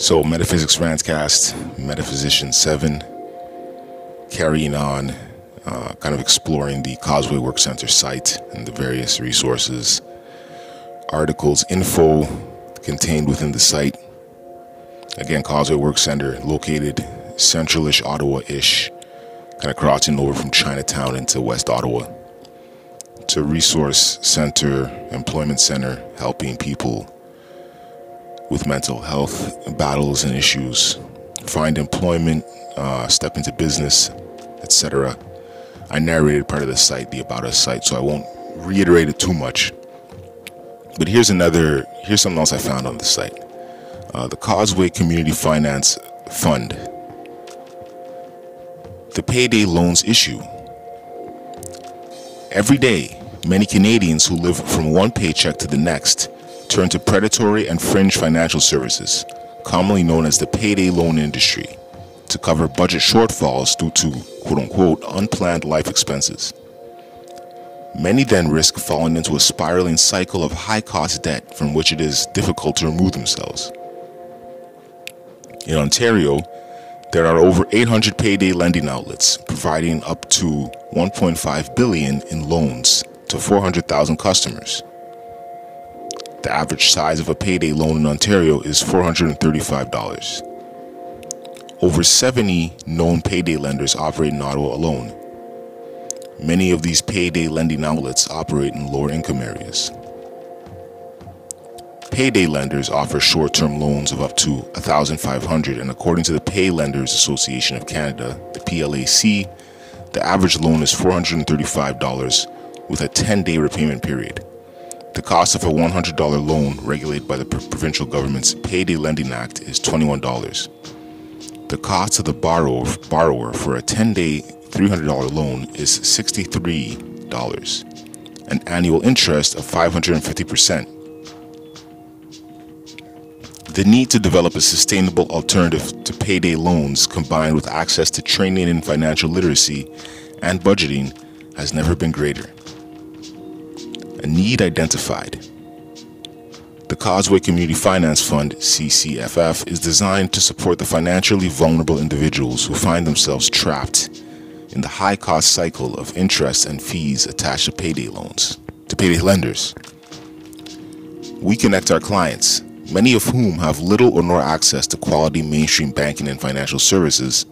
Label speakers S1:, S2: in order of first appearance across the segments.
S1: So, Metaphysics Rantcast, Metaphysician 7, carrying on, uh, kind of exploring the Causeway Work Center site and the various resources, articles, info contained within the site. Again, Causeway Work Center, located centralish Ottawa ish, kind of crossing over from Chinatown into West Ottawa. It's a resource center, employment center, helping people with mental health battles and issues, find employment, uh, step into business, etc. I narrated part of the site, the About Us site, so I won't reiterate it too much. But here's another, here's something else I found on the site. Uh, the Causeway Community Finance Fund. The payday loans issue. Every day, many Canadians who live from one paycheck to the next turn to predatory and fringe financial services, commonly known as the payday loan industry, to cover budget shortfalls due to quote unquote unplanned life expenses. Many then risk falling into a spiraling cycle of high cost debt from which it is difficult to remove themselves. In Ontario, there are over 800 payday lending outlets providing up to 1.5 billion in loans to 400,000 customers. The average size of a payday loan in Ontario is $435. Over 70 known payday lenders operate in Ottawa alone. Many of these payday lending outlets operate in lower income areas. Payday lenders offer short-term loans of up to $1,500, and according to the Pay Lenders Association of Canada, the PLAC, the average loan is $435 with a 10-day repayment period. The cost of a $100 loan regulated by the provincial government's Payday Lending Act is $21. The cost of the borrower, borrower for a 10-day $300 loan is $63, an annual interest of 550%. The need to develop a sustainable alternative to payday loans combined with access to training in financial literacy and budgeting has never been greater a need identified. The Causeway Community Finance Fund, CCFF, is designed to support the financially vulnerable individuals who find themselves trapped in the high cost cycle of interest and fees attached to payday loans, to payday lenders. We connect our clients, many of whom have little or no access to quality mainstream banking and financial services,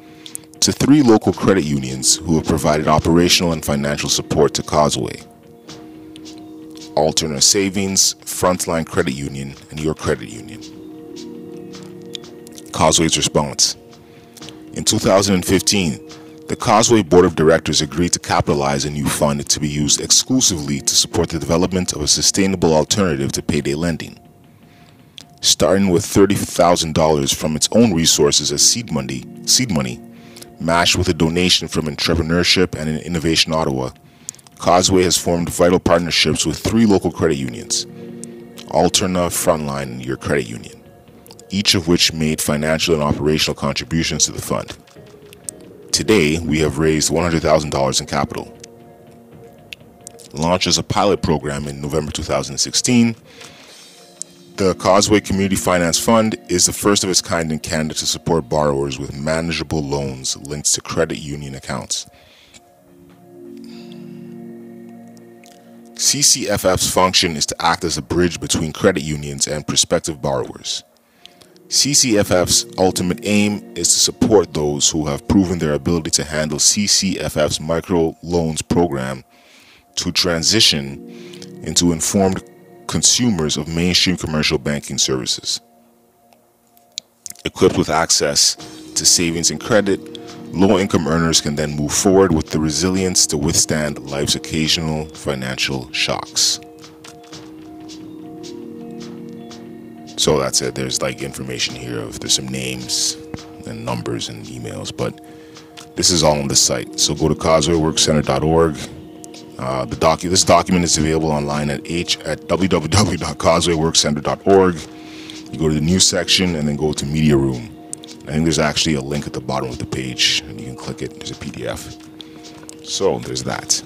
S1: to three local credit unions who have provided operational and financial support to Causeway. Alterna Savings, Frontline Credit Union, and Your Credit Union. Causeway's response. In 2015, the Causeway Board of Directors agreed to capitalize a new fund to be used exclusively to support the development of a sustainable alternative to payday lending. Starting with $30,000 from its own resources as seed money, seed money, matched with a donation from Entrepreneurship and Innovation Ottawa, Causeway has formed vital partnerships with three local credit unions Alterna, Frontline, and Your Credit Union, each of which made financial and operational contributions to the fund. Today, we have raised $100,000 in capital. Launched as a pilot program in November 2016, the Causeway Community Finance Fund is the first of its kind in Canada to support borrowers with manageable loans linked to credit union accounts. CCFF's function is to act as a bridge between credit unions and prospective borrowers. CCFF's ultimate aim is to support those who have proven their ability to handle CCFF's micro loans program to transition into informed consumers of mainstream commercial banking services. Equipped with access to savings and credit, Low income earners can then move forward with the resilience to withstand life's occasional financial shocks. So that's it. There's like information here of there's some names and numbers and emails, but this is all on the site. So go to causewayworkcenter.org. Uh, the docu- this document is available online at h at www.causewayworkcenter.org. You go to the news section and then go to media room. I think there's actually a link at the bottom of the page, and you can click it. There's a PDF. So there's that.